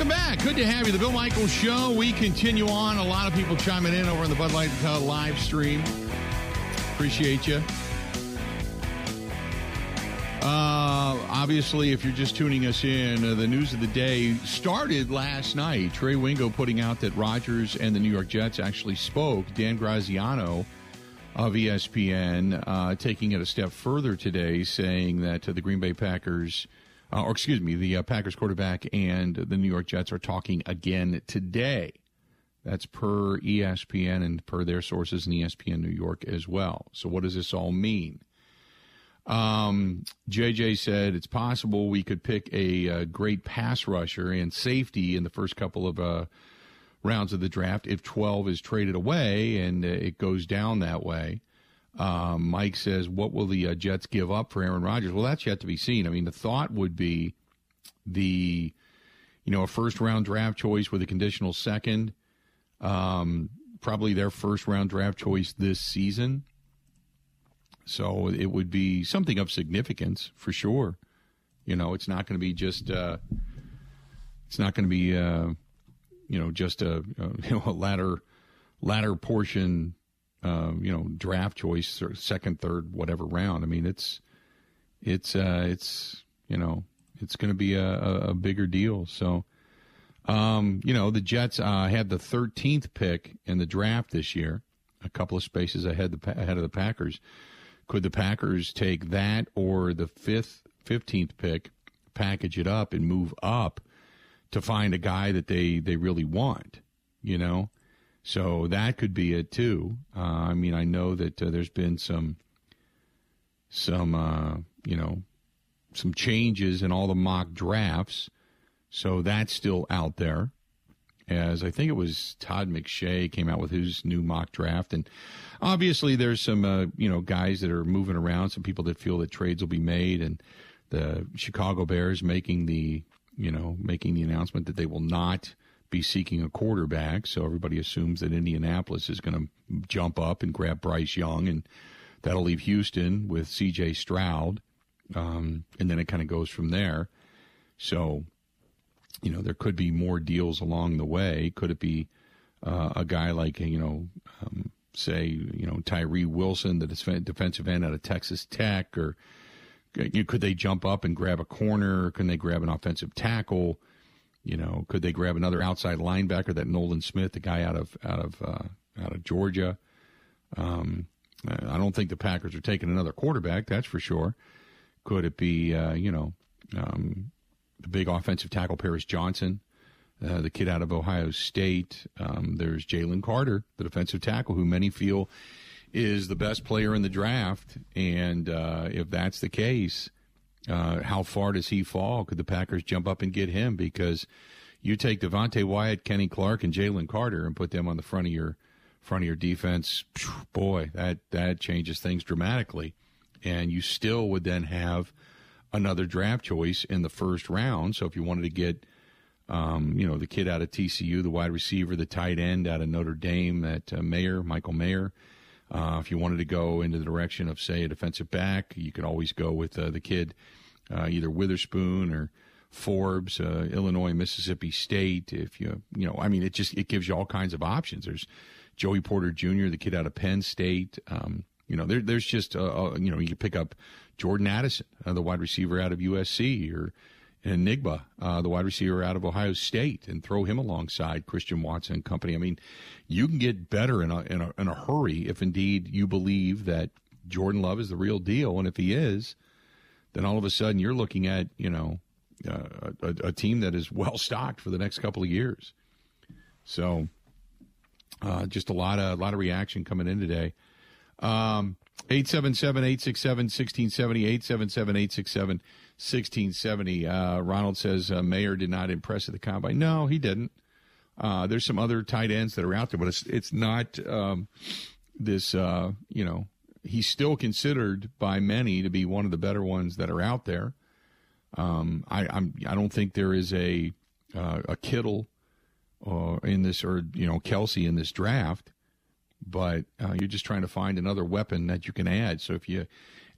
Welcome back. Good to have you. The Bill Michaels Show. We continue on. A lot of people chiming in over on the Bud Light uh, live stream. Appreciate you. Uh, obviously, if you're just tuning us in, uh, the news of the day started last night. Trey Wingo putting out that Rodgers and the New York Jets actually spoke. Dan Graziano of ESPN uh, taking it a step further today, saying that the Green Bay Packers, uh, or excuse me, the uh, Packers quarterback and the New York Jets are talking again today. That's per ESPN and per their sources in ESPN New York as well. So, what does this all mean? Um, JJ said it's possible we could pick a, a, great pass rusher and safety in the first couple of uh, rounds of the draft if 12 is traded away and uh, it goes down that way. Um, Mike says, What will the uh, Jets give up for Aaron Rodgers? Well, that's yet to be seen. I mean, the thought would be the, you know, a first round draft choice with a conditional second, um, probably their first round draft choice this season. So it would be something of significance for sure. You know, it's not going to be just, uh, it's not going to be, uh, you know, just a, a you know a latter latter portion, uh, you know, draft choice or second, third, whatever round. I mean, it's it's uh, it's you know it's going to be a, a, bigger deal. So, um, you know, the Jets uh, had the 13th pick in the draft this year, a couple of spaces ahead the ahead of the Packers. Could the Packers take that or the fifth, 15th pick, package it up and move up to find a guy that they, they really want, you know? So that could be it too. Uh, I mean, I know that uh, there's been some, some, uh, you know, some changes in all the mock drafts. So that's still out there as I think it was Todd McShay came out with his new mock draft, and obviously there's some uh, you know guys that are moving around, some people that feel that trades will be made, and the Chicago Bears making the you know making the announcement that they will not be seeking a quarterback, so everybody assumes that Indianapolis is going to jump up and grab Bryce Young, and that'll leave Houston with C.J. Stroud, um, and then it kind of goes from there. So you know, there could be more deals along the way. Could it be uh, a guy like, you know, um, say, you know, Tyree Wilson, the defensive end out of Texas Tech, or could they jump up and grab a corner? Can they grab an offensive tackle? You know, could they grab another outside linebacker, that Nolan Smith, the guy out of out of uh, out of Georgia? Um, I don't think the Packers are taking another quarterback. That's for sure. Could it be, uh, you know, um, the big offensive tackle Paris Johnson, uh, the kid out of Ohio State. Um, there's Jalen Carter, the defensive tackle, who many feel is the best player in the draft. And uh, if that's the case, uh, how far does he fall? Could the Packers jump up and get him? Because you take Devonte Wyatt, Kenny Clark, and Jalen Carter and put them on the front of your front of your defense. Boy, that that changes things dramatically. And you still would then have another draft choice in the first round. So if you wanted to get, um, you know, the kid out of TCU, the wide receiver, the tight end out of Notre Dame, that uh, Michael Mayer. Uh, if you wanted to go into the direction of, say, a defensive back, you could always go with uh, the kid, uh, either Witherspoon or Forbes, uh, Illinois, Mississippi State. If you, you know, I mean, it just it gives you all kinds of options. There's Joey Porter Jr., the kid out of Penn State. Um, you know, there, there's just, uh, you know, you could pick up Jordan Addison, uh, the wide receiver out of USC, or Njigba, uh, the wide receiver out of Ohio State, and throw him alongside Christian Watson and company. I mean, you can get better in a, in a, in a hurry if indeed you believe that Jordan Love is the real deal. And if he is, then all of a sudden you're looking at, you know, uh, a, a, team that is well stocked for the next couple of years. So, uh, just a lot of a lot of reaction coming in today. Um, 877 867 1670, 877 867 1670. Uh, Ronald says uh, Mayer did not impress at the combine. No, he didn't. Uh, there's some other tight ends that are out there, but it's it's not um, this. Uh, you know, he's still considered by many to be one of the better ones that are out there. Um, I I'm I don't think there is a uh, a Kittle uh, in this or you know Kelce in this draft but uh, you're just trying to find another weapon that you can add. So if you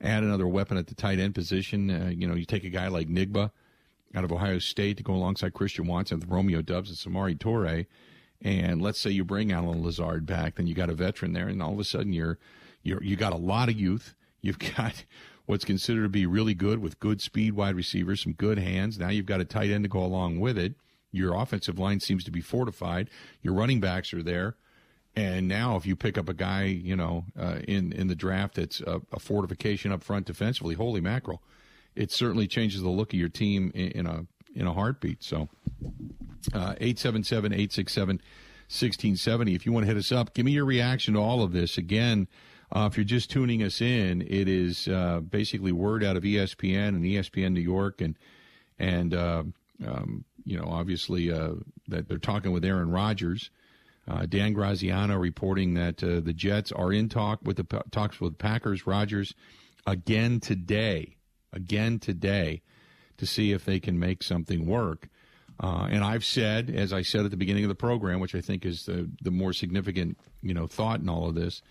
add another weapon at the tight end position, uh, you know, you take a guy like Njigba out of Ohio State to go alongside Christian Watson Romeo Doubs and Samori Toure. And let's say you bring Allen Lazard back, then you got a veteran there, and all of a sudden you're you're you got a lot of youth. You've got what's considered to be really good with good speed wide receivers, some good hands. Now you've got a tight end to go along with it. Your offensive line seems to be fortified. Your running backs are there. And now, if you pick up a guy, you know, uh, in in the draft that's a, a, fortification up front defensively, holy mackerel, it certainly changes the look of your team in, in a in a heartbeat. So, uh, eight seven seven eight six seven sixteen seventy. If you want to hit us up, give me your reaction to all of this. Again, uh, if you're just tuning us in, it is uh, basically word out of ESPN and ESPN New York, and and uh, um, you know obviously uh, that they're talking with Aaron Rodgers. Uh, Dan Graziano reporting that uh, the Jets are in talk with the talks with Packers Rodgers again today, again today, to see if they can make something work. and I've said, as I said at the beginning of the program, which I think is the the more significant you know thought in all of this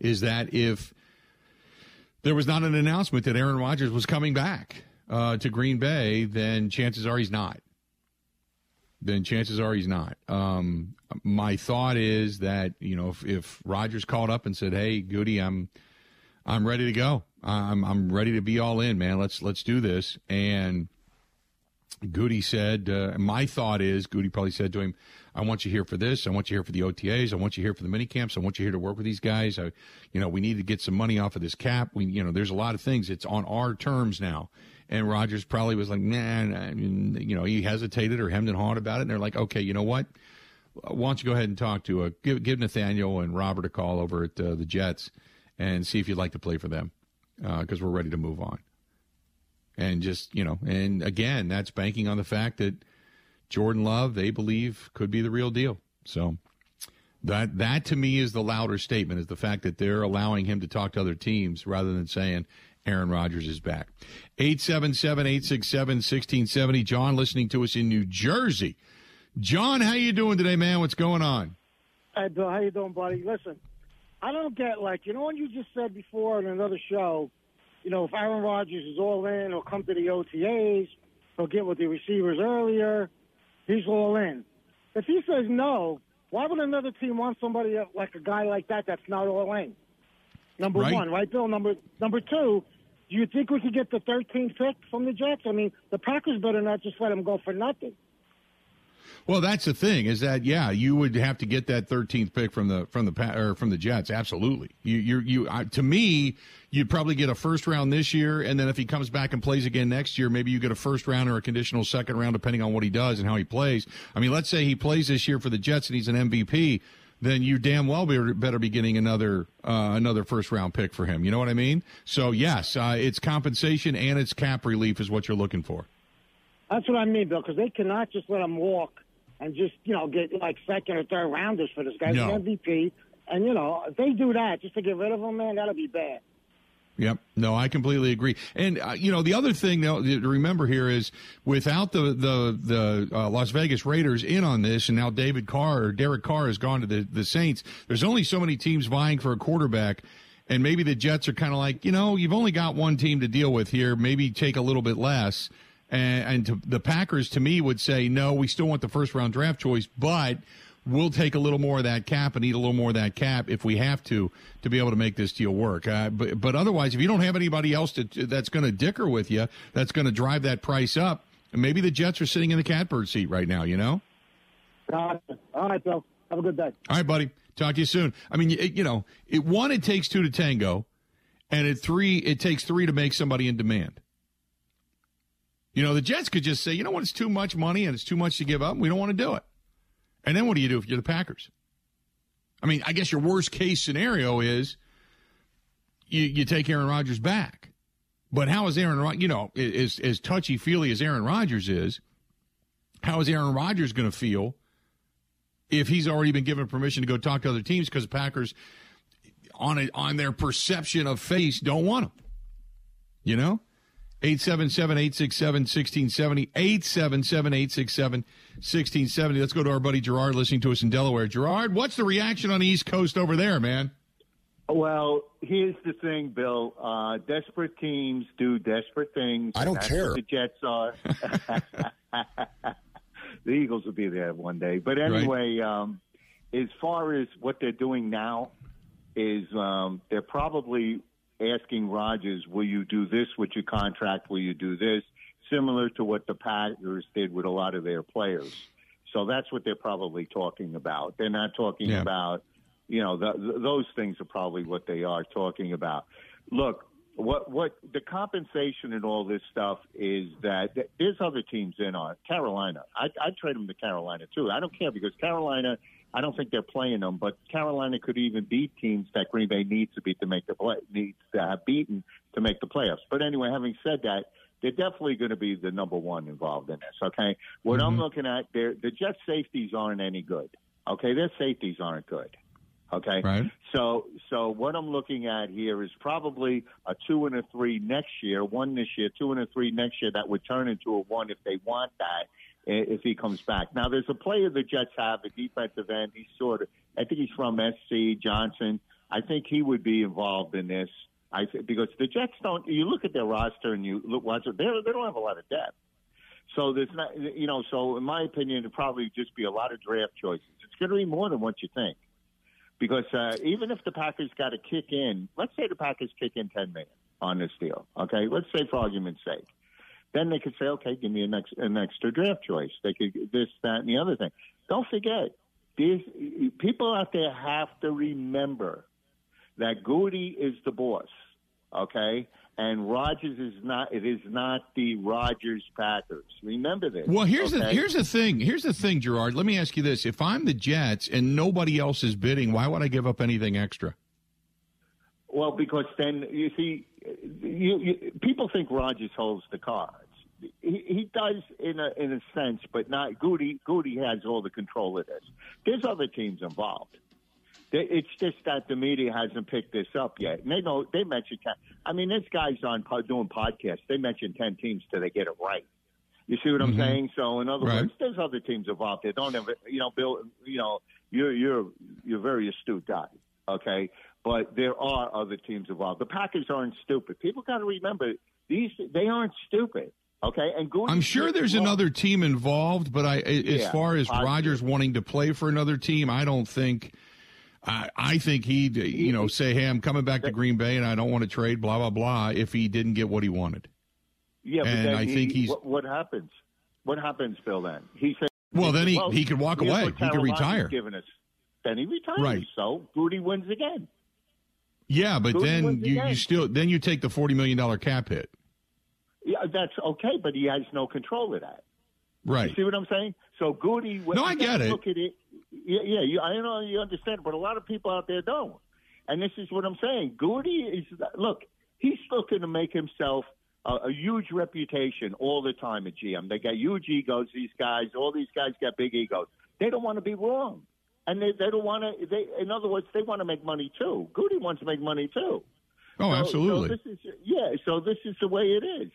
is that if there was not an announcement that Aaron Rodgers was coming back uh, to Green Bay, then chances are he's not. Then chances are he's not. Um, my thought is that you know if, if Rodgers called up and said, "Hey, Goody, I'm I'm ready to go. I'm I'm ready to be all in, man. Let's let's do this." And Goody said, uh, "My thought is," Goody probably said to him, I want you here for this. I want you here for the OTAs. I want you here for the mini camps. I want you here to work with these guys. I, you know, we need to get some money off of this cap. We, you know, there's a lot of things. It's on our terms now. And Rodgers probably was like, nah, nah you know, he hesitated or hemmed and hawed about it. And they're like, okay, you know what? Why don't you go ahead and talk to a, uh, give, give Nathaniel and Robert a call over at uh, the Jets and see if you'd like to play for them because uh, we're ready to move on. And just, you know, and again, that's banking on the fact that Jordan Love, they believe could be the real deal. So that that to me is the louder statement is the fact that they're allowing him to talk to other teams rather than saying Aaron Rodgers is back. 877-867-1670. John listening to us in New Jersey. John, how you doing today, man? What's going on? Hey, Bill, how you doing, buddy? Listen, I don't get like you know when you just said before in another show, you know, if Aaron Rodgers is all in, he'll come to the OTAs, he'll get with the receivers earlier, he's all in. If he says no, why would another team want somebody like a guy like that that's not all in? Number right. one, right, Bill? Number number two, do you think we could get the 13th pick from the Jets? I mean, the Packers better not just let him go for nothing. Well, that's the thing is that yeah, you would have to get that 13th pick from the from the or from the Jets. Absolutely, you you you. Uh, to me, you'd probably get a first round this year, and then if he comes back and plays again next year, maybe you get a first round or a conditional second round, depending on what he does and how he plays. I mean, let's say he plays this year for the Jets and he's an MVP. Then you damn well better be getting another uh, another first round pick for him. You know what I mean? So yes, uh, it's compensation and it's cap relief is what you're looking for. That's what I mean, Bill, because they cannot just let him walk and just you know get like second or third rounders for this guy. No. He's MVP, and you know if they do that just to get rid of him, man, that'll be bad. Yep. No, I completely agree. And uh, you know, the other thing to remember here is without the the the uh, Las Vegas Raiders in on this, and now David Carr or Derek Carr has gone to the the Saints. There's only so many teams vying for a quarterback. And maybe the Jets are kind of like, you know, you've only got one team to deal with here. Maybe take a little bit less. And, and to, the Packers, to me, would say, no, we still want the first round draft choice, but we'll take a little more of that cap and eat a little more of that cap if we have to to be able to make this deal work. Uh, but, but otherwise, if you don't have anybody else to, that's going to dicker with you, that's going to drive that price up, maybe the Jets are sitting in the catbird seat right now, you know? All right, Bill. Have a good day. All right, buddy. Talk to you soon. I mean, you, you know, it, one, it takes two to tango, and at three, it takes three to make somebody in demand. You know, the Jets could just say, you know what, it's too much money and it's too much to give up. We don't want to do it. And then what do you do if you're the Packers? I mean, I guess your worst case scenario is you, you take Aaron Rodgers back. But how is Aaron, Rodgers, you know, as, as touchy feely as Aaron Rodgers is, how is Aaron Rodgers going to feel if he's already been given permission to go talk to other teams because the Packers, on a, on their perception of face, don't want him? You know? 877 867 1670. 877 867 1670. Let's go to our buddy Gerard listening to us in Delaware. Gerard, what's the reaction on the East Coast over there, man? Well, here's the thing, Bill. Uh, desperate teams do desperate things. I don't care. the Jets are. the Eagles will be there one day. But anyway, right. um, as far as what they're doing now, is um, they're probably asking Rodgers, "Will you do this with your contract? Will you do this?" Similar to what the Packers did with a lot of their players. So that's what they're probably talking about. They're not talking yeah. about, you know, the, the, those things are probably what they are talking about. Look, what what the compensation and all this stuff is that there's other teams in on Carolina. I I trade them to Carolina too. I don't care because Carolina. I don't think they're playing them, but Carolina could even beat teams that Green Bay needs to beat to make the play needs to have beaten to make the playoffs. But anyway, having said that, they're definitely going to be the number one involved in this. Okay, what mm-hmm. I'm looking at, the Jet safeties aren't any good. Okay, their safeties aren't good. Okay, right. So, so what I'm looking at here is probably a two and a three next year, one this year, two and a three next year. That would turn into a one if they want that if he comes back. Now, there's a player the Jets have, a defensive end. He's sort of, I think he's from SC Johnson. I think he would be involved in this. I th- because the Jets don't. You look at their roster and you look watch it. They they don't have a lot of depth. So there's not, you know. So in my opinion, it'd probably just be a lot of draft choices. It's going to be more than what you think, because uh, even if the Packers got to kick in, let's say the Packers kick in ten million on this deal. Okay, let's say for argument's sake, then they could say, okay, give me an, ex- an extra draft choice. They could this, that, and the other thing. Don't forget, these people out there have to remember that Goody is the boss, okay? And Rodgers is not. It is not the Rodgers Packers. Remember this. Well, here's okay? the here's the thing. Here's the thing, Gerard. Let me ask you this: If I'm the Jets and nobody else is bidding, why would I give up anything extra? Well, because then you see, you, you, people think Rodgers holds the cards. He, he does in a in a sense, but not Goody. Goody has all the control of this. There's other teams involved. It's just that the media hasn't picked this up yet. And they know they mentioned. I mean, this guy's on doing podcasts. They mention ten teams till they get it right. You see what I'm mm-hmm. saying? So, in other right. words, there's other teams involved. They don't have, you know, Bill. You know, you're you're you're a very astute guy. Okay, but there are other teams involved. The Packers aren't stupid. People got to remember these. They aren't stupid. Okay, and I'm sure there's another team involved, but I, as yeah, far as Rodgers wanting to play for another team, I don't think I, I think he'd, uh, you know, say, hey, I'm coming back to Green Bay and I don't want to trade, blah, blah, blah, if he didn't get what he wanted. Yeah, but and I he, think he's. What, what, happens? What happens, Phil, then? He said. Well, then he, well, he could walk away. He could retire. Given us. Then he retires. Right. So Goody wins again. Yeah, but then you, you still then you take the forty million dollar cap hit. Yeah, that's okay, but he has no control of that. Right. You see what I'm saying? So Goody. No, I get it. Look at it yeah, yeah, you, I know you understand, but a lot of people out there don't. And this is what I'm saying. Goody is look. He's looking to make himself a, a huge reputation all the time at GM. They got huge egos. These guys, all these guys got big egos. They don't want to be wrong, and they they don't want to. They, in other words, they want to make money too. Goody wants to make money too. Oh, so, absolutely. So this is yeah. So this is the way it is.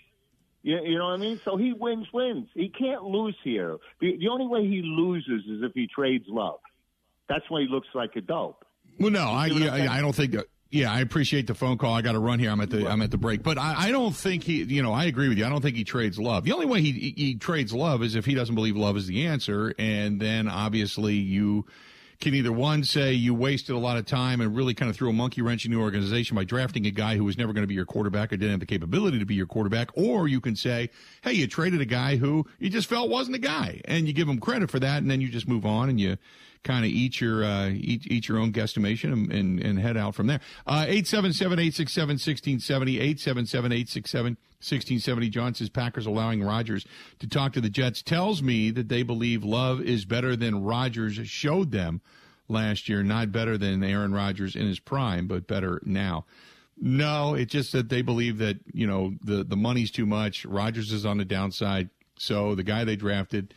You, you know what I mean? So he wins, wins. He can't lose here. The, the only way he loses is if he trades Love. That's when he looks like a dope. Well, no, I I, I don't think. Uh, yeah, I appreciate the phone call. I got to run here. I'm at the I'm at the break, but I, I don't think he. You know, I agree with you. I don't think he trades Love. The only way he, he he trades Love is if he doesn't believe Love is the answer, and then obviously you can either one say you wasted a lot of time and really kind of threw a monkey wrench in your organization by drafting a guy who was never going to be your quarterback or didn't have the capability to be your quarterback, or you can say, hey, you traded a guy who you just felt wasn't a guy, and you give him credit for that, and then you just move on and you kind of eat your uh, eat, eat your own guesstimation and, and, and head out from there. Uh, 877 867 1670, 877 867 1670. John says Packers allowing Rodgers to talk to the Jets tells me that they believe Love is better than Rodgers showed them last year. Not better than Aaron Rodgers in his prime, but better now. No, it's just that they believe that, you know, the, the money's too much. Rodgers is on the downside. So the guy they drafted,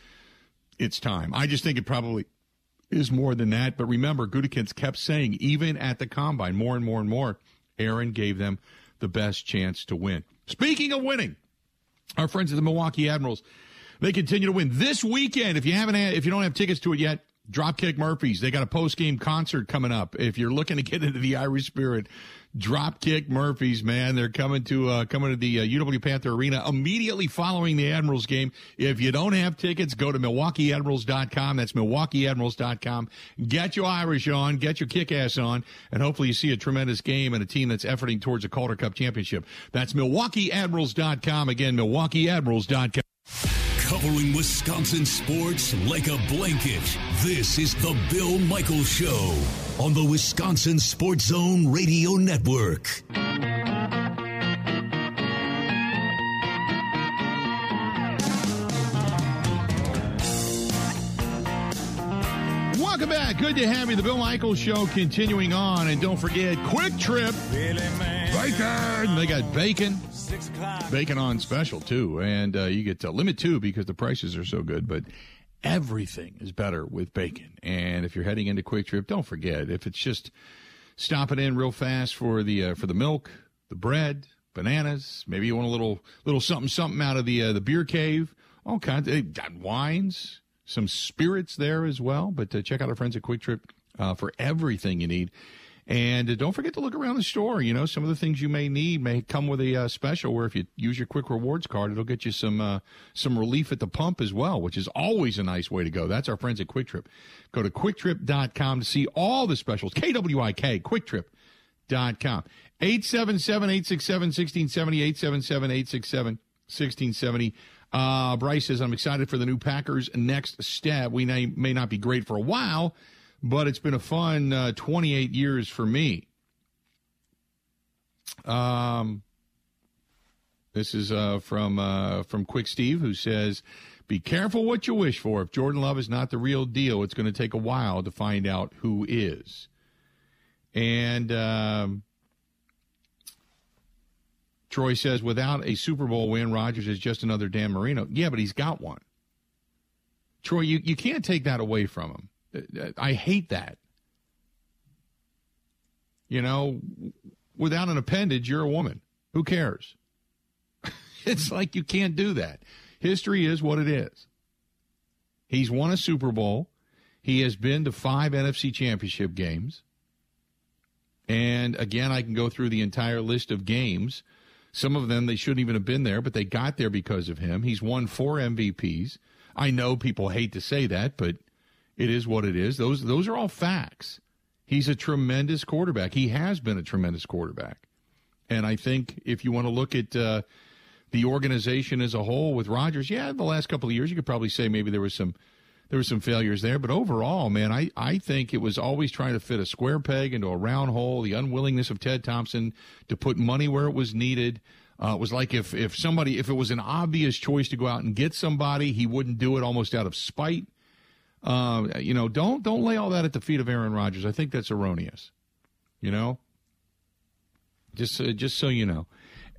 it's time. I just think it probably is more than that. But remember, Gutekunst kept saying, even at the combine, more and more and more, Aaron gave them the best chance to win. Speaking of winning, our friends at the Milwaukee Admirals, they continue to win this weekend. If you haven't, had, if you don't have tickets to it yet, Dropkick Murphys, they got a post game concert coming up. If you're looking to get into the Irish spirit, Dropkick Murphys, man, they're coming to uh, coming to the uh, UW Panther Arena immediately following the Admirals game. If you don't have tickets, go to MilwaukeeAdmirals.com. That's MilwaukeeAdmirals.com. Get your Irish on, get your kick ass on, and hopefully you see a tremendous game and a team that's efforting towards a Calder Cup championship. That's MilwaukeeAdmirals.com. Again, MilwaukeeAdmirals.com. Covering Wisconsin sports like a blanket. This is the Bill Michaels Show on the Wisconsin Sports Zone Radio Network. Welcome back. Good to have you. The Bill Michaels Show continuing on. And don't forget, Kwik Trip. Bacon. They got bacon. Bacon on special, too. And uh, you get uh, limit two because the prices are so good. But everything is better with bacon. And if you're heading into Kwik Trip, don't forget, if it's just stopping in real fast for the uh, for the milk, the bread, bananas, maybe you want a little little something something out of the uh, the beer cave, all kinds. They got wines some spirits there as well. But uh, check out our friends at Kwik Trip uh, for everything you need. And uh, don't forget to look around the store. You know, some of the things you may need may come with a uh, special where if you use your Kwik Rewards card, it'll get you some uh, some relief at the pump as well, which is always a nice way to go. That's our friends at Kwik Trip. Go to KwikTrip.com to see all the specials. K-W-I-K, KwikTrip.com. 877-867-1670, 877-867-1670. Uh, Bryce says, I'm excited for the new Packers' next step. We may, may not be great for a while, but it's been a fun uh, 28 years for me. Um, this is uh, from uh, from Quick Steve, who says, "Be careful what you wish for. If Jordan Love is not the real deal, it's going to take a while to find out who is." And um, Troy says, without a Super Bowl win, Rodgers is just another Dan Marino. Yeah, but he's got one. Troy, you, you can't take that away from him. I hate that. You know, without an appendage, you're a woman. Who cares? it's like you can't do that. History is what it is. He's won a Super Bowl. He has been to five NFC championship games. And again, I can go through the entire list of games some of them they shouldn't even have been there, but they got there because of him. He's won four MVPs. I know people hate to say that, but it is what it is. Those those are all facts. He's a tremendous quarterback. He has been a tremendous quarterback, and I think if you want to look at uh, the organization as a whole with Rodgers, yeah, the last couple of years you could probably say maybe there was some there were some failures there, but overall, man, I, I think it was always trying to fit a square peg into a round hole. The unwillingness of Ted Thompson to put money where it was needed. Uh, it was like if, if somebody, if it was an obvious choice to go out and get somebody, he wouldn't do it almost out of spite. Uh, you know, don't don't lay all that at the feet of Aaron Rodgers. I think that's erroneous. You know, just uh, just so you know,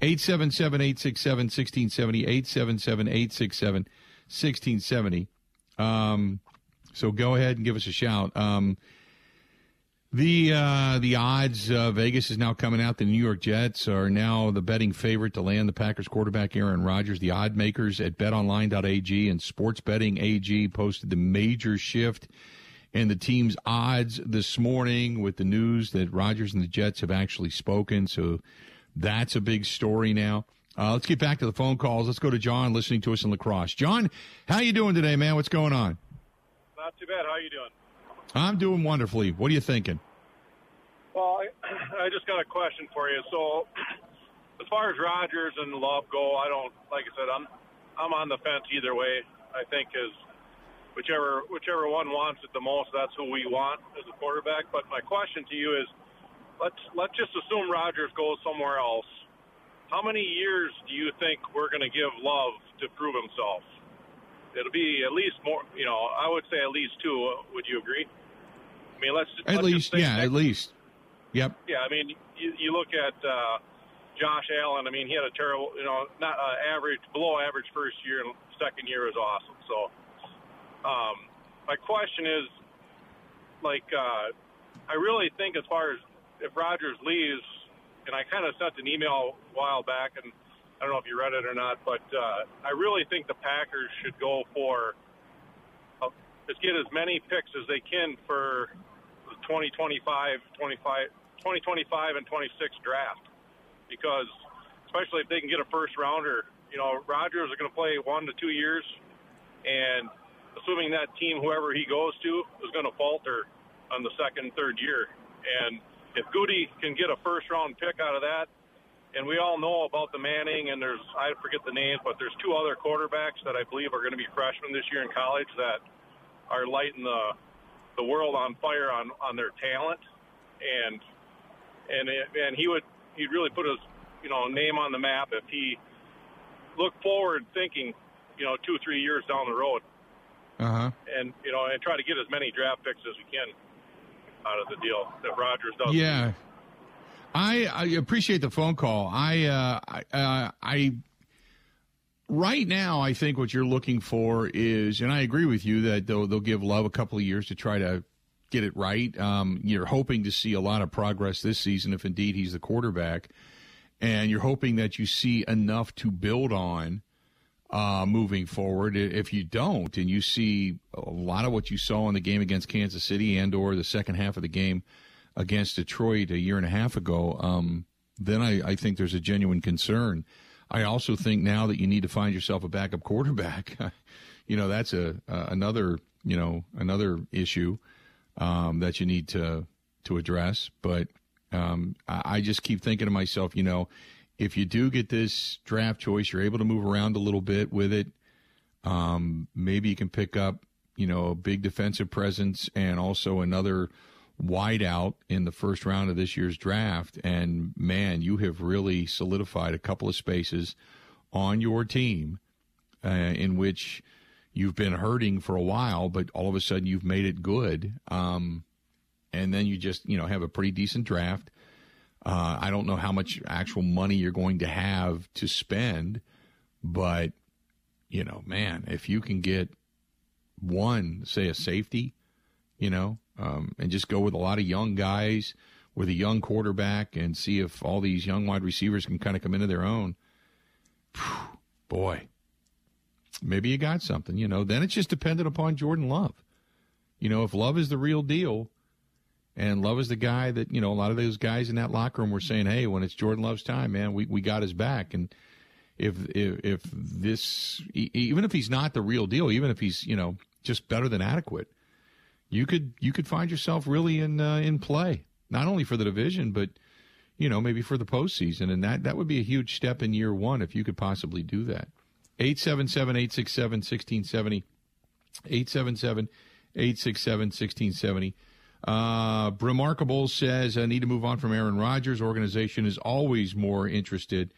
877-867-1670, 877-867-1670. Um, so go ahead and give us a shout. Um, the uh, the odds uh, Vegas is now coming out. The New York Jets are now the betting favorite to land the Packers quarterback Aaron Rodgers. The odd makers at BetOnline.ag and Sports Betting AG posted the major shift in the team's odds this morning with the news that Rodgers and the Jets have actually spoken. So that's a big story now. Uh, let's get back to the phone calls. Let's go to John listening to us in La Crosse. John, how you doing today, man? What's going on? Not too bad. How you doing? I'm doing wonderfully. What are you thinking? Well, I, I just got a question for you. So, as far as Rodgers and Love go, I don't like I said. I'm I'm on the fence either way. I think is whichever whichever one wants it the most, that's who we want as a quarterback. But my question to you is, let's let's just assume Rodgers goes somewhere else how many years do you think we're going to give Love to prove himself? It'll be at least more. You know, I would say at least two. Would you agree? Mean, let's at let's least, yeah, at least. Yep. Yeah, I mean, you, you look at uh, Josh Allen. I mean, he had a terrible, you know, not uh, average, below average first year, and second year was awesome. So, um, my question is, like, uh, I really think as far as if Rodgers leaves, and I kind of sent an email a while back, and I don't know if you read it or not, but uh, I really think the Packers should go for a, is get as many picks as they can for 2025, 25, 2025 and 26 draft. Because especially if they can get a first rounder, you know, Rodgers is going to play one to two years, and assuming that team, whoever he goes to, is going to falter on the second, third year. And if Goody can get a first round pick out of that, and we all know about the Manning, and there's I forget the names, but there's two other quarterbacks that I believe are going to be freshmen this year in college that are lighting the the world on fire on on their talent, and and it, and he would he'd really put his you know name on the map if he looked forward thinking you know two three years down the road, Uh huh. and you know and try to get as many draft picks as we can out of the deal that Rodgers does. Yeah. I, I appreciate the phone call. I, uh, I, uh, I, right now, I think what you're looking for is, and I agree with you that they'll, they'll give Love a couple of years to try to get it right. Um, you're hoping to see a lot of progress this season if indeed he's the quarterback, and you're hoping that you see enough to build on uh, moving forward. If you don't, and you see a lot of what you saw in the game against Kansas City and or the second half of the game against Detroit a year and a half ago, um, then I, I think there's a genuine concern. I also think now that you need to find yourself a backup quarterback, you know that's a uh, another you know another issue um, that you need to to address. But um, I, I just keep thinking to myself, you know, if you do get this draft choice, you're able to move around a little bit with it. Um, maybe you can pick up, you know, a big defensive presence and also another wideout in the first round of this year's draft. And man, you have really solidified a couple of spaces on your team uh, in which you've been hurting for a while, but all of a sudden you've made it good. Um, and then you just, you know, have a pretty decent draft. Uh, I don't know how much actual money you're going to have to spend, but you know, man, if you can get one, say a safety, you know, um, and just go with a lot of young guys with a young quarterback and see if all these young wide receivers can kind of come into their own. Whew, boy, maybe you got something, you know. Then it's just dependent upon Jordan Love. You know, if Love is the real deal, and Love is the guy that, you know, a lot of those guys in that locker room were saying, hey, when it's Jordan Love's time, man, we, we got his back. And if, if, if this, even if he's not the real deal, even if he's, you know, just better than adequate, you could, you could find yourself really in, uh, in play, not only for the division, but, you know, maybe for the postseason. And that, that would be a huge step in year one if you could possibly do that. 877 867 1670. 877 867 1670. Uh, Remarkable says, I need to move on from Aaron Rodgers. Organization is always more interested,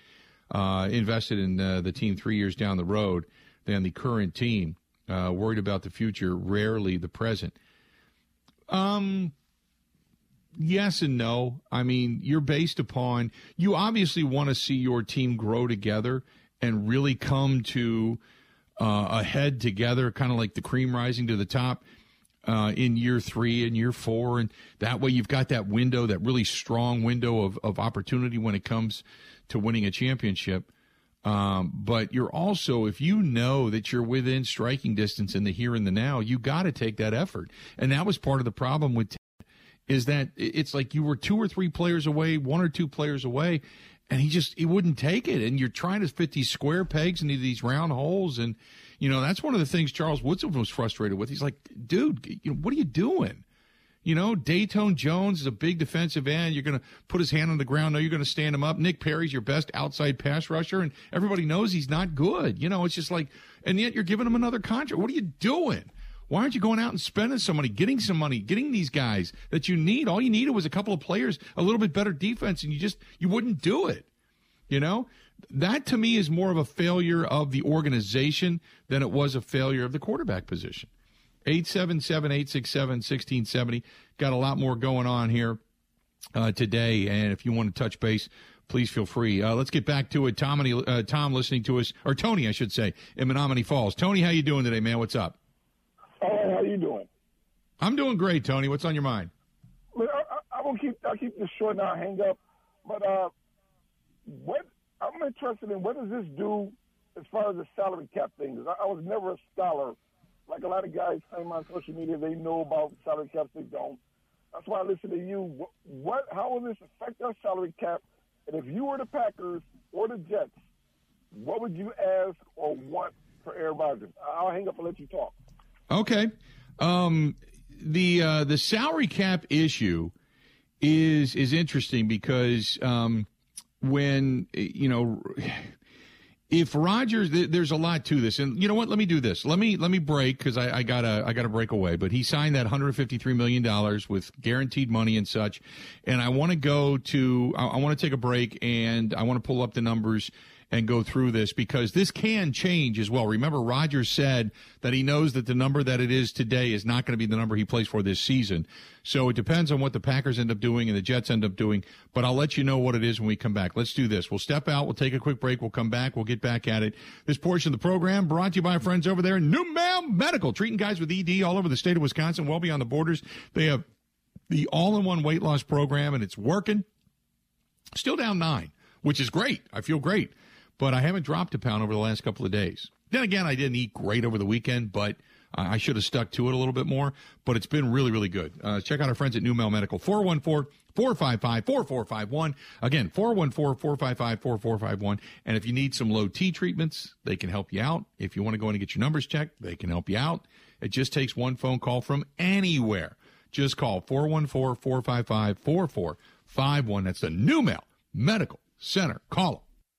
uh, invested in uh, the team three years down the road than the current team. Uh, worried about the future, rarely the present. Um, yes and no. I mean, you're based upon, you obviously want to see your team grow together and really come to uh, a head together, kind of like the cream rising to the top uh, in year three and year four. And that way you've got that window, that really strong window of, of opportunity when it comes to winning a championship. Um, but you're also, if you know that you're within striking distance in the here and the now, you got to take that effort. And that was part of the problem with Ted, is that it's like you were two or three players away, one or two players away, and he just he wouldn't take it. And you're trying to fit these square pegs into these round holes, and you know that's one of the things Charles Woodson was frustrated with. He's like, dude, you know, what are you doing? You know, Datone Jones is a big defensive end. You're going to put his hand on the ground. No, you're going to stand him up. Nick Perry's your best outside pass rusher, and everybody knows he's not good. You know, it's just like, and yet you're giving him another contract. What are you doing? Why aren't you going out and spending some money, getting some money, getting these guys that you need? All you needed was a couple of players, a little bit better defense, and you just you wouldn't do it. You know, that to me is more of a failure of the organization than it was a failure of the quarterback position. 877 867 1670. Got a lot more going on here uh, today. And if you want to touch base, please feel free. Uh, let's get back to it. Tom, uh, Tom listening to us, or Tony, I should say, in Menomonee Falls. Tony, how you doing today, man? What's up? Hey, how you doing? I'm doing great, Tony. What's on your mind? Look, I, I, I will keep I'll keep this short and I'll hang up. But uh, what I'm interested in, what does this do as far as the salary cap thing? Because I, I was never a scholar like a lot of guys claim on social media, they know about salary caps. They don't. That's why I listen to you. What, how will this affect our salary cap? And if you were the Packers or the Jets, what would you ask or want for Aaron Rodgers? I'll hang up and let you talk. Okay. Um, the uh, the salary cap issue is is interesting because um, when you know if Rodgers, there's a lot to this, and you know what? Let me do this. Let me let me break because I, I gotta I gotta break away. But he signed that 153 million dollars with guaranteed money and such, and I want to go to I, I want to take a break and I want to pull up the numbers and go through this because this can change as well. Remember, Rodgers said that he knows that the number that it is today is not going to be the number he plays for this season. So it depends on what the Packers end up doing and the Jets end up doing. But I'll let you know what it is when we come back. Let's do this. We'll step out. We'll take a quick break. We'll come back. We'll get back at it. This portion of the program brought to you by our friends over there, NuMale Medical, treating guys with ED all over the state of Wisconsin, well beyond the borders. They have the all-in-one weight loss program, and it's working. Still down nine, which is great. I feel great but I haven't dropped a pound over the last couple of days. Then again, I didn't eat great over the weekend, but I should have stuck to it a little bit more. But it's been really, really good. Uh, check out our friends at NuMale Medical, 414 455 4451. Again, 414 455 4451. And if you need some low T treatments, they can help you out. If you want to go in and get your numbers checked, they can help you out. It just takes one phone call from anywhere. Just call 414 455 4451. That's the NuMale Medical Center. Call them.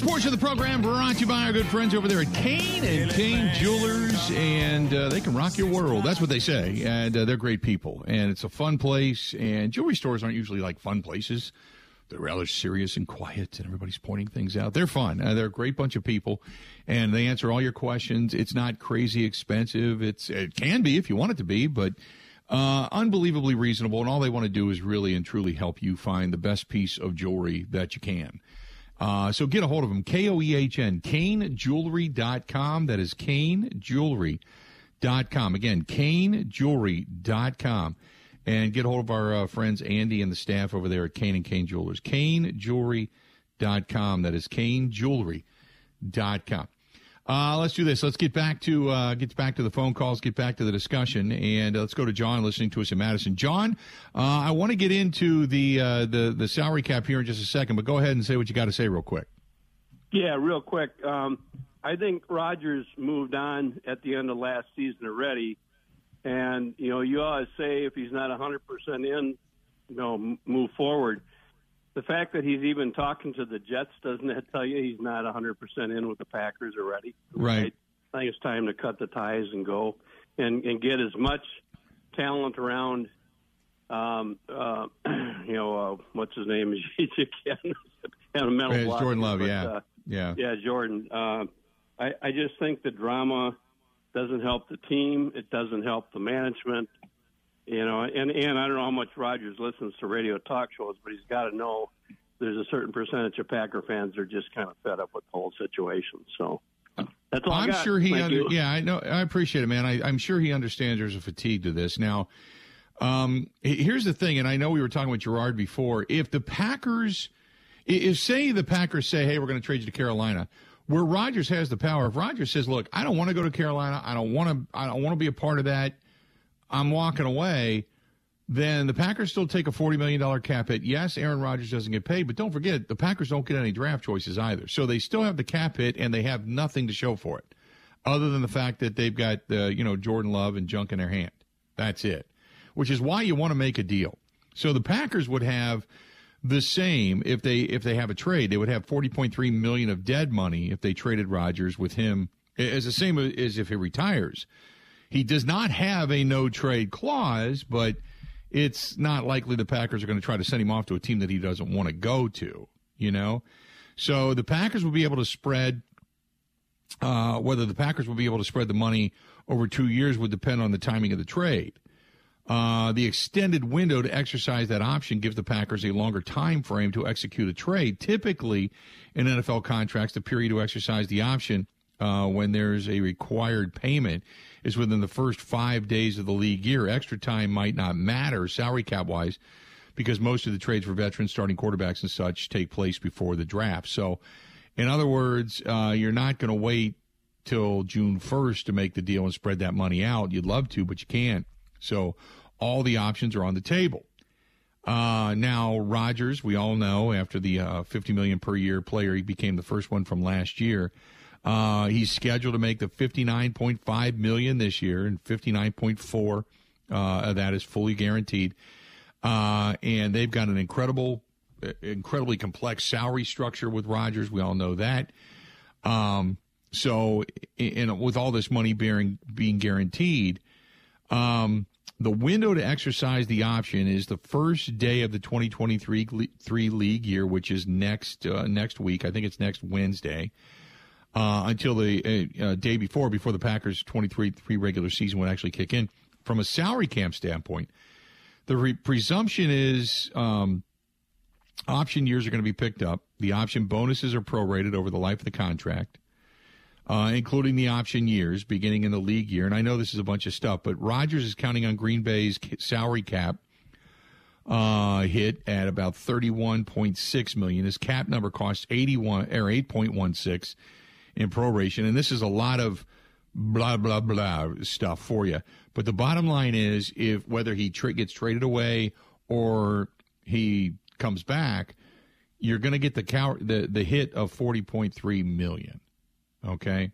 This portion of the program brought to you by our good friends over there at Koehn and Koehn Jewelers, and uh, they can rock your world. That's what they say, and uh, they're great people, and it's a fun place. And jewelry stores aren't usually like fun places; they're rather serious and quiet, and everybody's pointing things out. They're fun. Uh, they're a great bunch of people, and they answer all your questions. It's not crazy expensive. It's it can be if you want it to be, but. Uh, unbelievably reasonable, and all they want to do is really and truly help you find the best piece of jewelry that you can. Uh, so get a hold of them. K O E H N, KoehnJewelry.com. That is KoehnJewelry.com. Again, KoehnJewelry.com. And get a hold of our uh, friends Andy and the staff over there at Koehn and Koehn Jewelers. KoehnJewelry.com. That is KoehnJewelry.com. Uh, let's do this. Let's get back to uh, get back to the phone calls, get back to the discussion, and uh, let's go to John listening to us in Madison. John, uh, I want to get into the uh, the the salary cap here in just a second, but go ahead and say what you got to say real quick. Yeah, real quick. Um, I think Rodgers moved on at the end of last season already, and you know you always say if he's not 100 percent in, you know, move forward the fact that he's even talking to the Jets doesn't that tell you he's not 100% in with the Packers already? Right. I think it's time to cut the ties and go and and get as much talent around. Um, uh, you know, uh, what's his name? Is again and a mental yeah, Jordan Love, but, yeah, uh, yeah, yeah, Jordan. Uh, I I just think the drama doesn't help the team. It doesn't help the management. You know, and and I don't know how much Rodgers listens to radio talk shows, but he's got to know there's a certain percentage of Packer fans that are just kind of fed up with the whole situation. So that's all. I'm sure he. Under, yeah, I know. I appreciate it, man. I, I'm sure he understands there's a fatigue to this now. Um, here's the thing, and I know we were talking with Gerard before. If the Packers, if say the Packers say, "Hey, we're going to trade you to Carolina," where Rodgers has the power. If Rodgers says, "Look, I don't want to go to Carolina. I don't want to. I don't want to be a part of that." I'm walking away, then the Packers still take a $40 million cap hit. Yes, Aaron Rodgers doesn't get paid, but don't forget, the Packers don't get any draft choices either. So they still have the cap hit, and they have nothing to show for it other than the fact that they've got, uh, you know, Jordan Love and junk in their hand. That's it, which is why you want to make a deal. So the Packers would have the same if they if they have a trade. They would have 40.3 million of dead money if they traded Rodgers with him as the same as if he retires. He does not have a no trade clause, but it's not likely the Packers are going to try to send him off to a team that he doesn't want to go to, you know? So the Packers will be able to spread, uh, whether the Packers will be able to spread the money over two years would depend on the timing of the trade. Uh, the extended window to exercise that option gives the Packers a longer time frame to execute a trade. Typically, in NFL contracts, the period to exercise the option uh, when there's a required payment is within the first five days of the league year. Extra time might not matter salary cap wise because most of the trades for veterans, starting quarterbacks, and such take place before the draft. So, in other words, uh, you're not going to wait till June 1st to make the deal and spread that money out. You'd love to, but you can't. So, all the options are on the table. Uh, now Rodgers, we all know after the uh, 50 million per year player, he became the first one from last year. Uh, he's scheduled to make the 59.5 million this year, and 59.4 uh, that is fully guaranteed. Uh, and they've got an incredible, incredibly complex salary structure with Rodgers. We all know that. Um, so, and with all this money bearing being guaranteed, um, the window to exercise the option is the first day of the 2023 three league year, which is next uh, next week. I think it's next Wednesday. Uh, until the uh, uh day before, before the Packers' 23 three regular season would actually kick in. From a salary cap standpoint, the re- presumption is um, option years are going to be picked up. The option bonuses are prorated over the life of the contract uh, including the option years beginning in the league year. And I know this is a bunch of stuff, but Rodgers is counting on Green Bay's salary cap uh, hit at about thirty-one point six million. His cap number costs eighty-one or eight point one six in proration, and this is a lot of blah blah blah stuff for you. But the bottom line is, if whether he tra- gets traded away or he comes back, you're going to get the, cow- the the hit of forty point three million. Okay,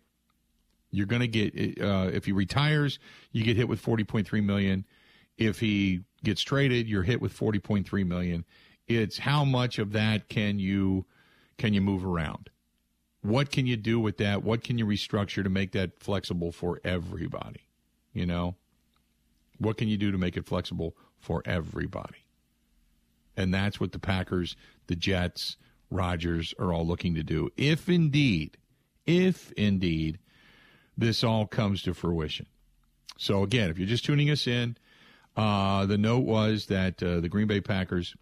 you're going to get uh, if he retires, you get hit with 40.3 million. If he gets traded, you're hit with 40.3 million. It's how much of that can you can you move around? What can you do with that? What can you restructure to make that flexible for everybody? You know, what can you do to make it flexible for everybody? And that's what the Packers, the Jets, Rodgers are all looking to do. If indeed if indeed this all comes to fruition. So, again, if you're just tuning us in, uh, the note was that uh, the Green Bay Packers,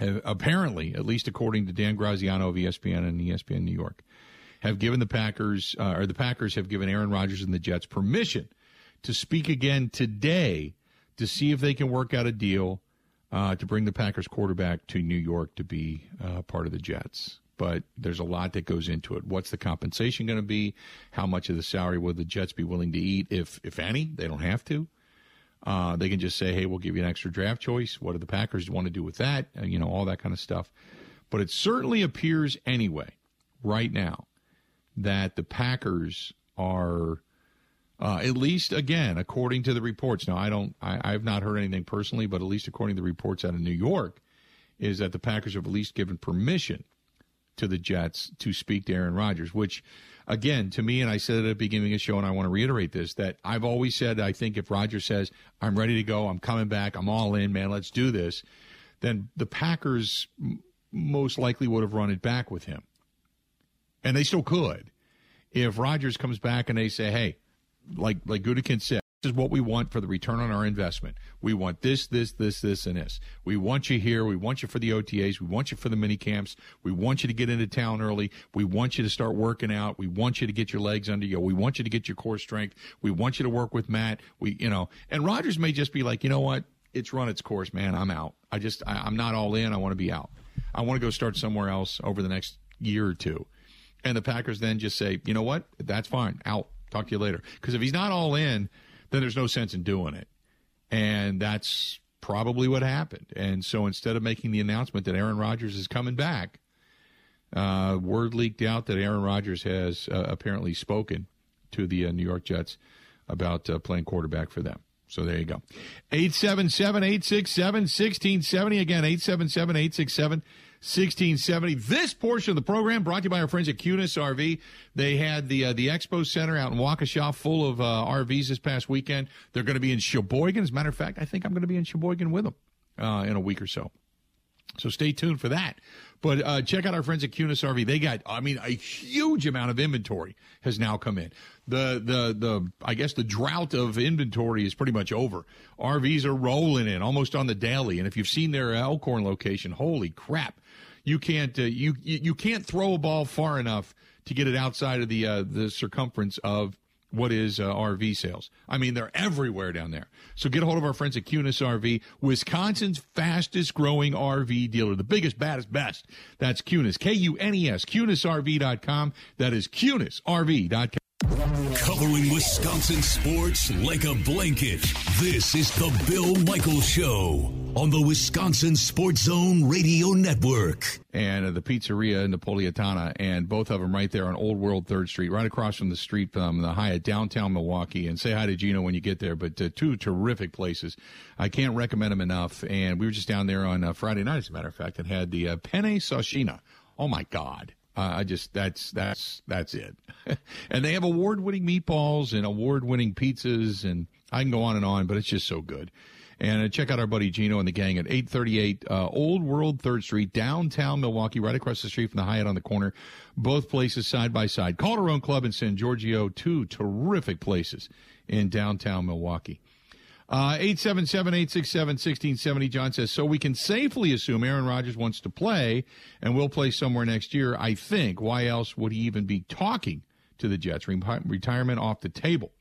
have, apparently, at least according to Dan Graziano of ESPN and ESPN New York, have given the Packers, uh, or the Packers have given Aaron Rodgers and the Jets permission to speak again today to see if they can work out a deal uh, to bring the Packers quarterback to New York to be uh, part of the Jets but there's a lot that goes into it. What's the compensation going to be? How much of the salary will the Jets be willing to eat, if if any? They don't have to. Uh, they can just say, "Hey, we'll give you an extra draft choice." What do the Packers want to do with that? Uh, you know, all that kind of stuff. But it certainly appears anyway, right now, that the Packers are. Uh, at least again, according to the reports. Now, I don't, I, I've not heard anything personally, but at least according to the reports out of New York, is that the Packers have at least given permission to the Jets to speak to Aaron Rodgers, which, again, to me, and I said at the beginning of the show, and I want to reiterate this, that I've always said I think if Rodgers says, I'm ready to go, I'm coming back, I'm all in, man, let's do this, then the Packers most likely would have run it back with him. And they still could. If Rodgers comes back and they say, hey, like like Gutekunst said, is what we want for the return on our investment. We want this, this, this, this, and this. We want you here. We want you for the OTAs. We want you for the mini camps. We want you to get into town early. We want you to start working out. We want you to get your legs under you. We want you to get your core strength. We want you to work with Matt. We, you know, and Rodgers may just be like, you know what? It's run its course, man. I'm out. I just, I, I'm not all in. I want to be out. I want to go start somewhere else over the next year or two. And the Packers then just say, you know what? That's fine. Out. Talk to you later. Because if he's not all in, then there's no sense in doing it. And that's probably what happened. And so instead of making the announcement that Aaron Rodgers is coming back, uh, word leaked out that Aaron Rodgers has uh, apparently spoken to the uh, New York Jets about uh, playing quarterback for them. So there you go. 877 867 1670. Again, 877 867 1670. This portion of the program brought to you by our friends at Kunes RV. They had the uh, the expo center out in Waukesha full of uh, RVs this past weekend. They're going to be in Sheboygan. As a matter of fact, I think I'm going to be in Sheboygan with them uh, in a week or so. So stay tuned for that. But uh, check out our friends at Kunes RV. They got, I mean, a huge amount of inventory has now come in. The the the I guess the drought of inventory is pretty much over. RVs are rolling in almost on the daily, and if you've seen their Elkhorn location, holy crap! You can't uh, you you can't throw a ball far enough to get it outside of the uh, the circumference of what is uh, RV sales. I mean, they're everywhere down there. So get a hold of our friends at Kunes RV, Wisconsin's fastest growing RV dealer, the biggest, baddest, best. That's Kunes, K U N E S, KunesRV.com. That is KunesRV.com. Covering Wisconsin sports like a blanket. This is the Bill Michaels Show on the Wisconsin Sports Zone Radio Network. And uh, the pizzeria Napolitana, and both of them right there on Old World Third Street, right across from the street from the Hyatt downtown Milwaukee. And say hi to Gino when you get there. But uh, two terrific places. I can't recommend them enough. And we were just down there on uh, Friday night, as a matter of fact, and had the uh, penne Sashina. Oh my God. Uh, I just that's that's that's it. and they have award-winning meatballs and award-winning pizzas, and I can go on and on, but it's just so good. And uh, check out our buddy Gino and the gang at 838 uh, Old World Third Street, downtown Milwaukee, right across the street from the Hyatt on the corner. Both places side by side. Calderone Club and San Giorgio, two terrific places in downtown Milwaukee. Uh, 877-867-1670, John says, so we can safely assume Aaron Rodgers wants to play and will play somewhere next year, I think. Why else would he even be talking to the Jets? Re- retirement off the table.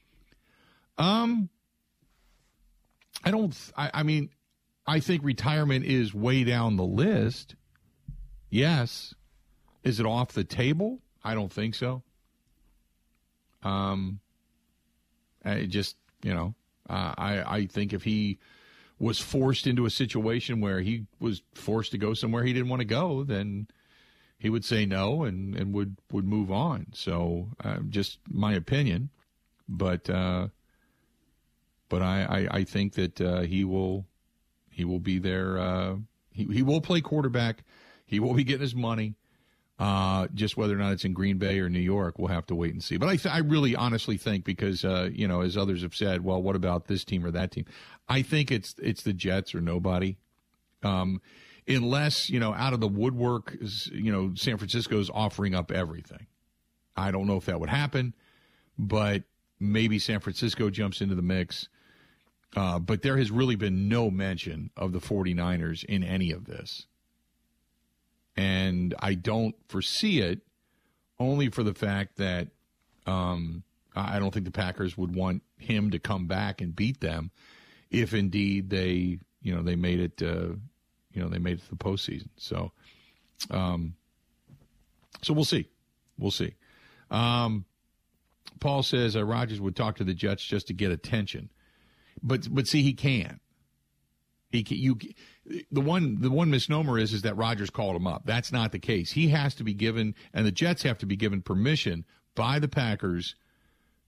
Um, I don't, I, I mean, I think retirement is way down the list. Yes. Is it off the table? I don't think so. Um, I just, you know, uh, I, I think if he was forced into a situation where he was forced to go somewhere he didn't want to go, then he would say no and, and would, would move on. So uh, just my opinion, but uh, but I, I, I, think that uh, he will he will be there. Uh, he he will play quarterback. He will be getting his money. Uh, just whether or not it's in Green Bay or New York, we'll have to wait and see. But I, th- I really honestly think because uh, you know, as others have said, well, what about this team or that team? I think it's it's the Jets or nobody. Um, unless you know, out of the woodwork, you know, San Francisco's offering up everything. I don't know if that would happen, but maybe San Francisco jumps into the mix. Uh, but there has really been no mention of the 49ers in any of this and I don't foresee it only for the fact that um, I don't think the Packers would want him to come back and beat them if indeed they you know they made it uh, you know they made it to the postseason. So um, so we'll see, we'll see. Um, Paul says uh, Rodgers would talk to the Jets just to get attention, but but see he can. He can, you the one the one misnomer is is that Rodgers called him up. That's not the case. He has to be given, and the Jets have to be given permission by the Packers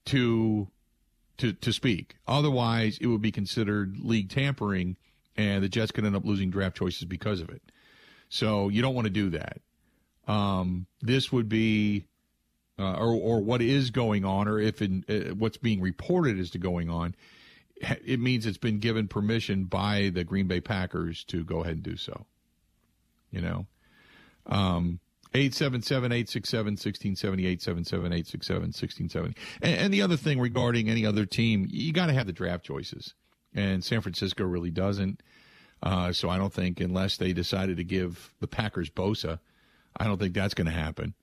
to to to speak. Otherwise, it would be considered league tampering, and the Jets could end up losing draft choices because of it. So you don't want to do that. Um, this would be. Uh, or, or what is going on, or if in, uh, what's being reported is to going on, it means it's been given permission by the Green Bay Packers to go ahead and do so. You know, um, 877 867 1670, 877 867 1670. And the other thing regarding any other team, you got to have the draft choices. And San Francisco really doesn't. Uh, so I don't think, unless they decided to give the Packers Bosa, I don't think that's going to happen.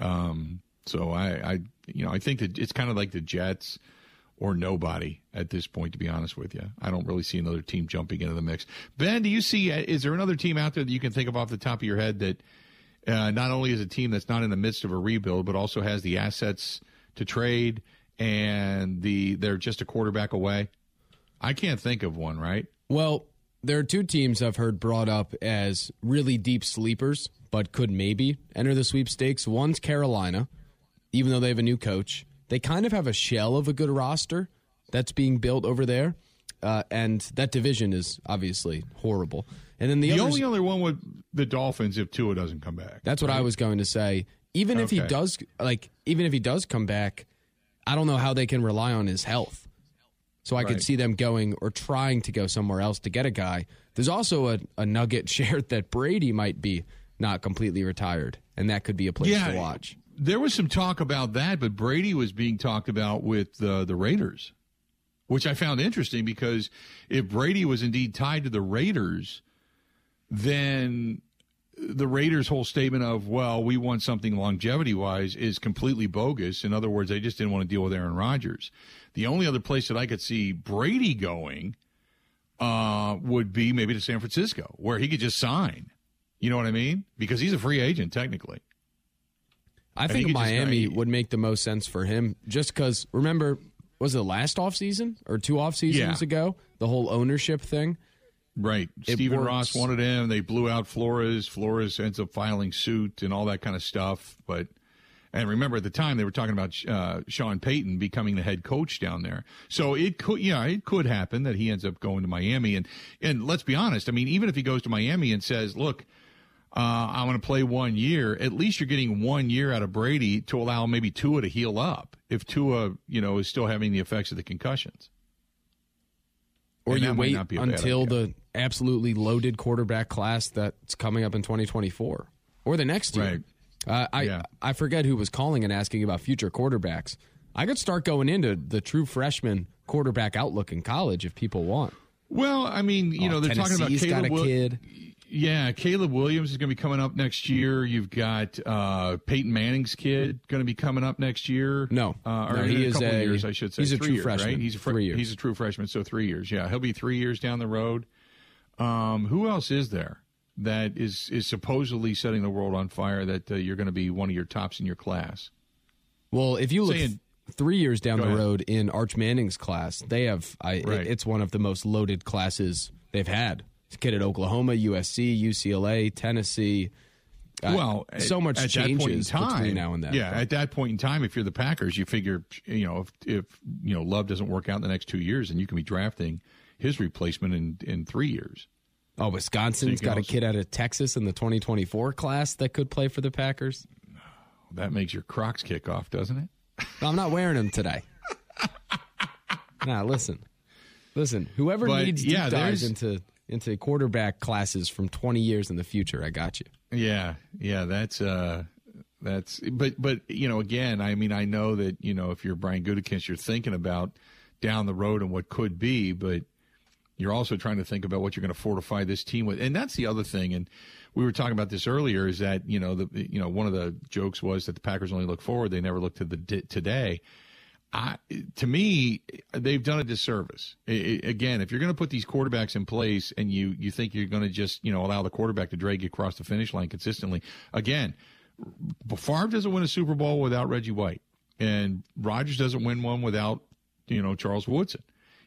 Um, so I, I, you know, I think that it's kind of like the Jets or nobody at this point, to be honest with you. I don't really see another team jumping into the mix. Ben, do you see, uh, is there another team out there that you can think of off the top of your head that uh, not only is a team that's not in the midst of a rebuild, but also has the assets to trade and the they're just a quarterback away? I can't think of one, right? Well, there are two teams I've heard brought up as really deep sleepers, but could maybe enter the sweepstakes. One's Carolina, even though they have a new coach. They kind of have a shell of a good roster that's being built over there. Uh, and that division is obviously horrible. And then the, the others, only other one with the Dolphins if Tua doesn't come back. That's what right? I was going to say. Even if he does, like, even if he does come back, I don't know how they can rely on his health. So I right. could see them going or trying to go somewhere else to get a guy. There's also a, a nugget shared that Brady might be not completely retired, and that could be a place Yeah. to watch. There was some talk about that, but Brady was being talked about with the the Raiders, which I found interesting because if Brady was indeed tied to the Raiders, then the Raiders' whole statement of "well, we want something longevity wise" is completely bogus. In other words, they just didn't want to deal with Aaron Rodgers. The only other place that I could see Brady going uh, would be maybe to San Francisco, where he could just sign. You know what I mean? Because he's a free agent technically. I think think Miami would make the most sense for him just because, remember, was it last offseason or two off seasons Yeah. ago? The whole ownership thing? Right. It Stephen works. Ross wanted him. They blew out Flores. Flores ends up filing suit and all that kind of stuff. But and remember at the time they were talking about uh, Sean Payton becoming the head coach down there. So it could, yeah, it could happen that he ends up going to Miami. And and let's be honest. I mean, even if he goes to Miami and says, "Look, uh, I want to play one year," at least you're getting one year out of Brady to allow maybe Tua to heal up. If Tua, you know, is still having the effects of the concussions. Or And you wait not be until the absolutely loaded quarterback class that's coming up in 2024 or the next year. Right. Uh, I Yeah. I forget who was calling and asking about future quarterbacks. I could start going into the true freshman quarterback outlook in college if people want. Well, I mean, you Oh, know, they're talking about Tennessee's Caleb got a Wil- kid. Yeah, Caleb Williams is going to be coming up next year. You've got uh, Peyton Manning's kid going to be coming up next year. No. uh, or No, he a is couple of a- years, I should say. he's a Three true years, freshman. Right? He's a fr- Three years. He's a true freshman, so three years. Yeah, he'll be three years down the road. Um, who else is there that is is supposedly setting the world on fire? That uh, you're going to be one of your tops in your class. Well, if you look Saying- three years down the ahead. road in Arch Manning's class, they have I, it- it's one of the most loaded classes they've had. A kid at Oklahoma, USC, UCLA, Tennessee. Uh, well, so much at that point in changes time, between now and then. Yeah, at that point in time, if you're the Packers, you figure, you know, if if you know Love doesn't work out in the next two years, and you can be drafting his replacement in in three years. Oh, Wisconsin's can got a kid out of Texas in the 2024 class that could play for the Packers. That makes your Crocs kick off, doesn't it? No, I'm not wearing them today. nah, listen, listen. Whoever But, needs deep yeah, dives into into quarterback classes from 20 years in the future, I got you. Yeah, yeah, that's uh that's but but you know again, I mean I know that you know if you're Brian Gutekunst, you're thinking about down the road and what could be, but you're also trying to think about what you're going to fortify this team with, and that's the other thing. And we were talking about this earlier. Is that you know the you know one of the jokes was that the Packers only look forward; they never look to the today. I, to me, they've done a disservice. I- I- again, if you're going to put these quarterbacks in place and you you think you're going to just you know allow the quarterback to drag you across the finish line consistently, again, Favre doesn't win a Super Bowl without Reggie White, and Rodgers doesn't win one without you know Charles Woodson.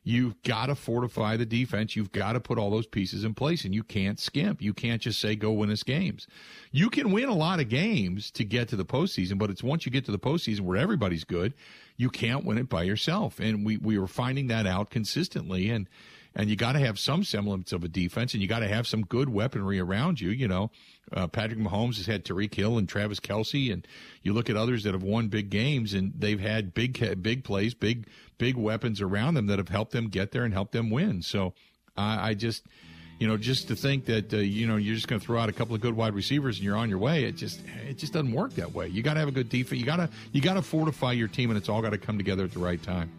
You've got to fortify the defense. You've got to put all those pieces in place, and you can't skimp. You can't just say go win us games. You can win a lot of games to get to the postseason, but it's once you get to the postseason where everybody's good, you can't win it by yourself. And we we were finding that out consistently, and and you got to have some semblance of a defense, and you got to have some good weaponry around you. You know, uh, Patrick Mahomes has had Tyreek Hill and Travis Kelce, and you look at others that have won big games, and they've had big big plays, big big weapons around them that have helped them get there and help them win. So I, I just. You know, just to think that uh, you know you're just going to throw out a couple of good wide receivers and you're on your way, it just it just doesn't work that way. You got to have a good defense. You got to you got to fortify your team, and it's all got to come together at the right time.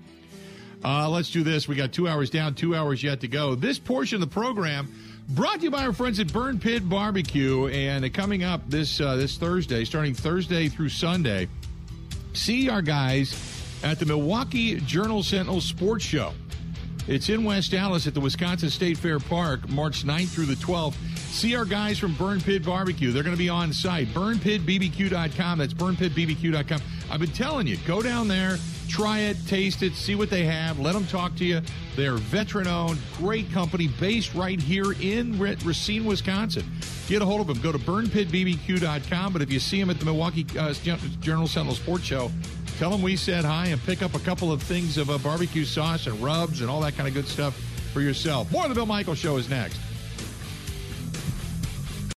Uh, let's do this. We got two hours down, two hours yet to go. This portion of the program brought to you by our friends at Burn Pit Barbecue, and uh, coming up this uh, this Thursday, starting Thursday through Sunday, see our guys at the Milwaukee Journal Sentinel Sports Show. It's in West Allis at the Wisconsin State Fair Park, March 9th through the 12th. See our guys from Burn Pit Barbecue. They're going to be on site. BurnPitBBQ.com. That's BurnPitBBQ.com. I've been telling you, go down there, try it, taste it, see what they have. Let them talk to you. They're veteran owned, great company based right here in Racine, Wisconsin. Get a hold of them. Go to BurnPitBBQ.com. But if you see them at the Milwaukee uh, Journal Sentinel Sports Show, Tell them we said hi and pick up a couple of things of uh, barbecue sauce and rubs and all that kind of good stuff for yourself. More of the Bill Michael Show is next.